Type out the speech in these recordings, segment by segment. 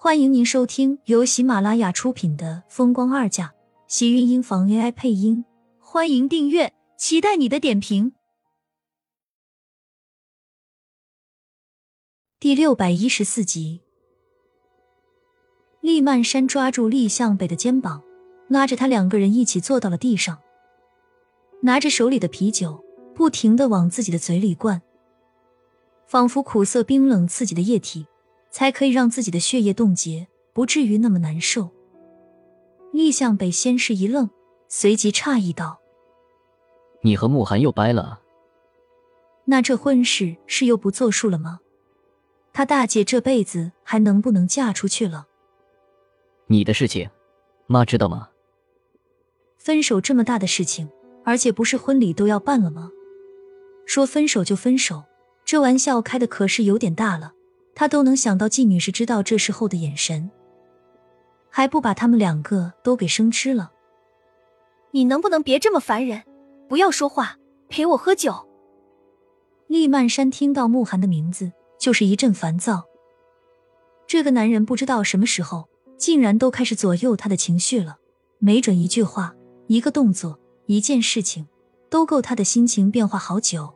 欢迎您收听由喜马拉雅出品的《风光二嫁》，喜运音房 AI 配音。欢迎订阅，期待你的点评。第六百一十四集，厉曼山抓住厉向北的肩膀，拉着他两个人一起坐到了地上，拿着手里的啤酒，不停的往自己的嘴里灌，仿佛苦涩冰冷刺激的液体。才可以让自己的血液冻结，不至于那么难受。厉向北先是一愣，随即诧异道：“你和慕寒又掰了？那这婚事是又不作数了吗？他大姐这辈子还能不能嫁出去了？你的事情，妈知道吗？分手这么大的事情，而且不是婚礼都要办了吗？说分手就分手，这玩笑开的可是有点大了。”他都能想到季女士知道这事后的眼神，还不把他们两个都给生吃了？你能不能别这么烦人？不要说话，陪我喝酒。厉曼山听到慕寒的名字，就是一阵烦躁。这个男人不知道什么时候竟然都开始左右他的情绪了，没准一句话、一个动作、一件事情，都够他的心情变化好久。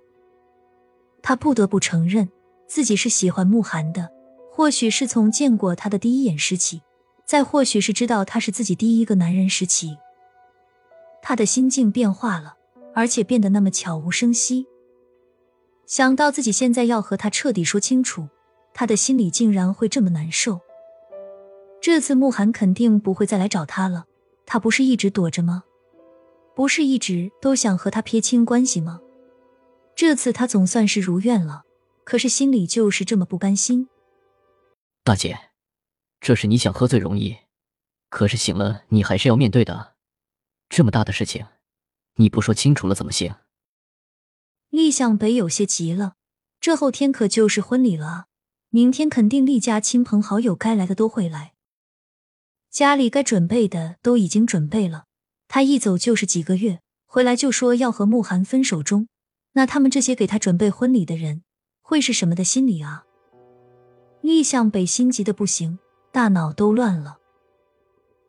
他不得不承认。自己是喜欢慕寒的，或许是从见过他的第一眼时起，再或许是知道他是自己第一个男人时起，他的心境变化了，而且变得那么悄无声息。想到自己现在要和他彻底说清楚，他的心里竟然会这么难受。这次慕寒肯定不会再来找他了，他不是一直躲着吗？不是一直都想和他撇清关系吗？这次他总算是如愿了。可是心里就是这么不甘心。大姐，这是你想喝醉容易，可是醒了你还是要面对的。这么大的事情，你不说清楚了怎么行？厉向北有些急了，这后天可就是婚礼了啊！明天肯定厉家亲朋好友该来的都会来，家里该准备的都已经准备了。他一走就是几个月，回来就说要和慕寒分手中，那他们这些给他准备婚礼的人。会是什么的心理啊？厉向北心急的不行，大脑都乱了。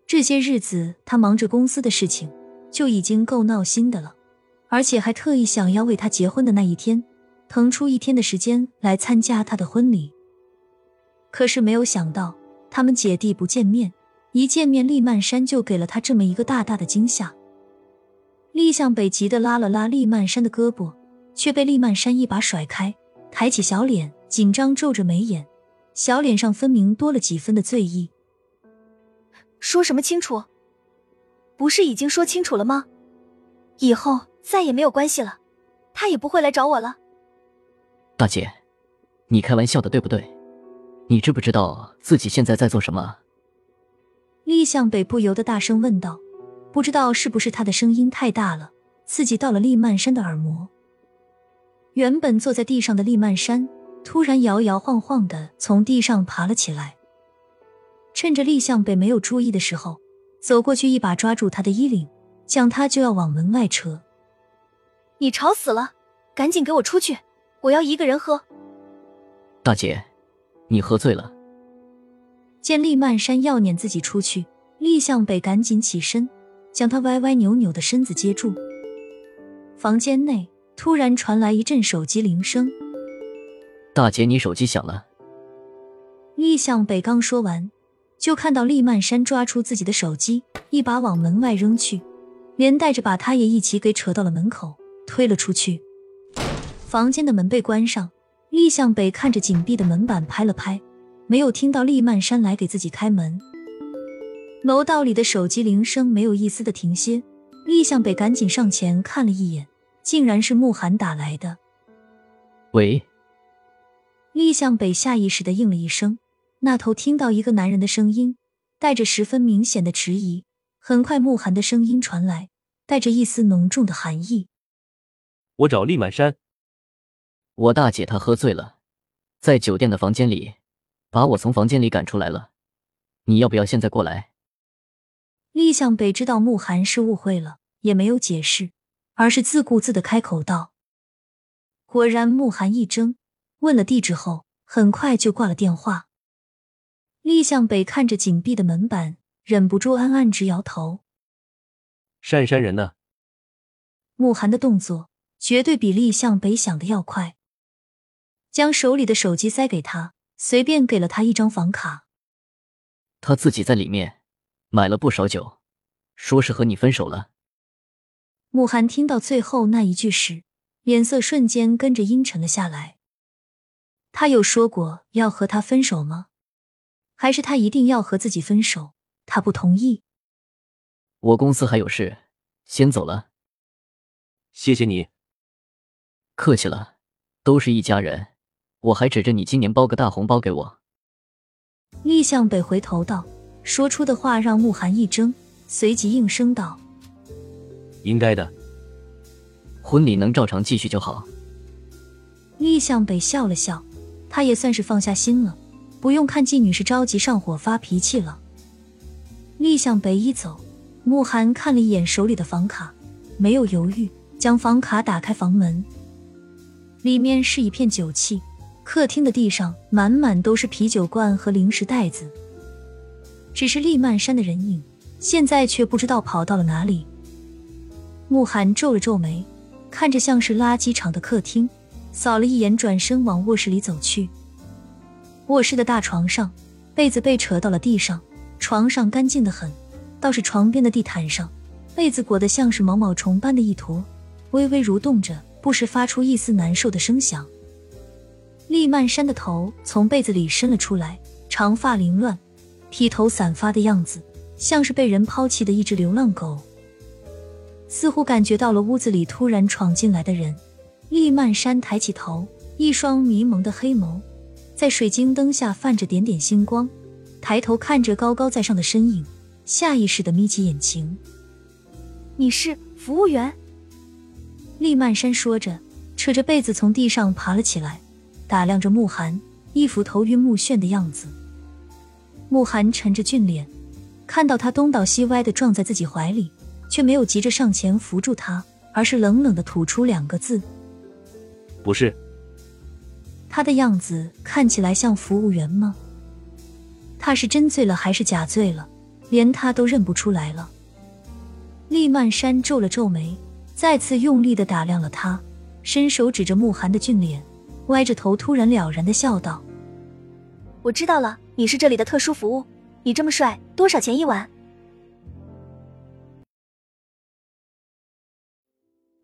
这些日子他忙着公司的事情，就已经够闹心的了，而且还特意想要为他结婚的那一天腾出一天的时间来参加他的婚礼。可是没有想到，他们姐弟不见面，一见面厉曼山就给了他这么一个大大的惊吓。厉向北急得拉了拉厉曼山的胳膊，却被厉曼山一把甩开。抬起小脸，紧张皱着眉眼，小脸上分明多了几分的醉意。说什么清楚？不是已经说清楚了吗？以后再也没有关系了，他也不会来找我了。大姐，你开玩笑的对不对？你知不知道自己现在在做什么？厉向北不由得大声问道。不知道是不是他的声音太大了，刺激到了厉曼山的耳膜。原本坐在地上的厉曼山突然摇摇晃晃的从地上爬了起来，趁着厉向北没有注意的时候，走过去一把抓住他的衣领，将他就要往门外扯。你吵死了！赶紧给我出去！我要一个人喝。大姐，你喝醉了。见厉曼山要撵自己出去，厉向北赶紧起身，将他歪歪扭扭的身子接住。房间内。突然传来一阵手机铃声，大姐，你手机响了。厉向北刚说完，就看到厉曼山抓出自己的手机，一把往门外扔去，连带着把他也一起给扯到了门口，推了出去。房间的门被关上，厉向北看着紧闭的门板拍了拍，没有听到厉曼山来给自己开门。楼道里的手机铃声没有一丝的停歇，厉向北赶紧上前看了一眼。竟然是慕寒打来的。喂，厉向北下意识的应了一声，那头听到一个男人的声音，带着十分明显的迟疑。很快，慕寒的声音传来，带着一丝浓重的寒意：“我找厉满山，我大姐她喝醉了，在酒店的房间里，把我从房间里赶出来了。你要不要现在过来？”厉向北知道慕寒是误会了，也没有解释。而是自顾自的开口道：“果然。”慕寒一怔，问了地址后，很快就挂了电话。厉向北看着紧闭的门板，忍不住暗暗直摇头。善山人呢？慕寒的动作绝对比厉向北想的要快，将手里的手机塞给他，随便给了他一张房卡。他自己在里面买了不少酒，说是和你分手了。慕寒听到最后那一句时，脸色瞬间跟着阴沉了下来。他有说过要和他分手吗？还是他一定要和自己分手？他不同意。我公司还有事，先走了。谢谢你，客气了，都是一家人。我还指着你今年包个大红包给我。厉向北回头道，说出的话让慕寒一怔，随即应声道：“应该的，婚礼能照常继续就好。”厉向北笑了笑，他也算是放下心了。不用看季女士着急上火发脾气了。厉向北一走，慕寒看了一眼手里的房卡，没有犹豫，将房卡打开房门。里面是一片酒气，客厅的地上满满都是啤酒罐和零食袋子。只是厉曼山的人影，现在却不知道跑到了哪里。慕寒皱了皱眉，看着像是垃圾场的客厅，扫了一眼，转身往卧室里走去。卧室的大床上，被子被扯到了地上，床上干净的很，倒是床边的地毯上，被子裹得像是毛毛虫般的一坨，微微蠕动着，不时发出一丝难受的声响。厉曼山的头从被子里伸了出来，长发凌乱，披头散发的样子，像是被人抛弃的一只流浪狗。似乎感觉到了屋子里突然闯进来的人，厉曼山抬起头，一双迷蒙的黑眸。在水晶灯下泛着点点星光，抬头看着高高在上的身影，下意识的眯起眼睛。你是服务员？厉曼山说着，扯着被子从地上爬了起来，打量着慕寒，一副头晕目眩的样子。慕寒沉着俊脸，看到他东倒西歪的撞在自己怀里，却没有急着上前扶住他，而是冷冷的吐出两个字：“不是。”他的样子看起来像服务员吗？他是真醉了还是假醉了？连他都认不出来了。厉曼山皱了皱眉，再次用力的打量了他，伸手指着慕寒的俊脸，歪着头，突然了然的笑道：“我知道了，你是这里的特殊服务。你这么帅，多少钱一晚？”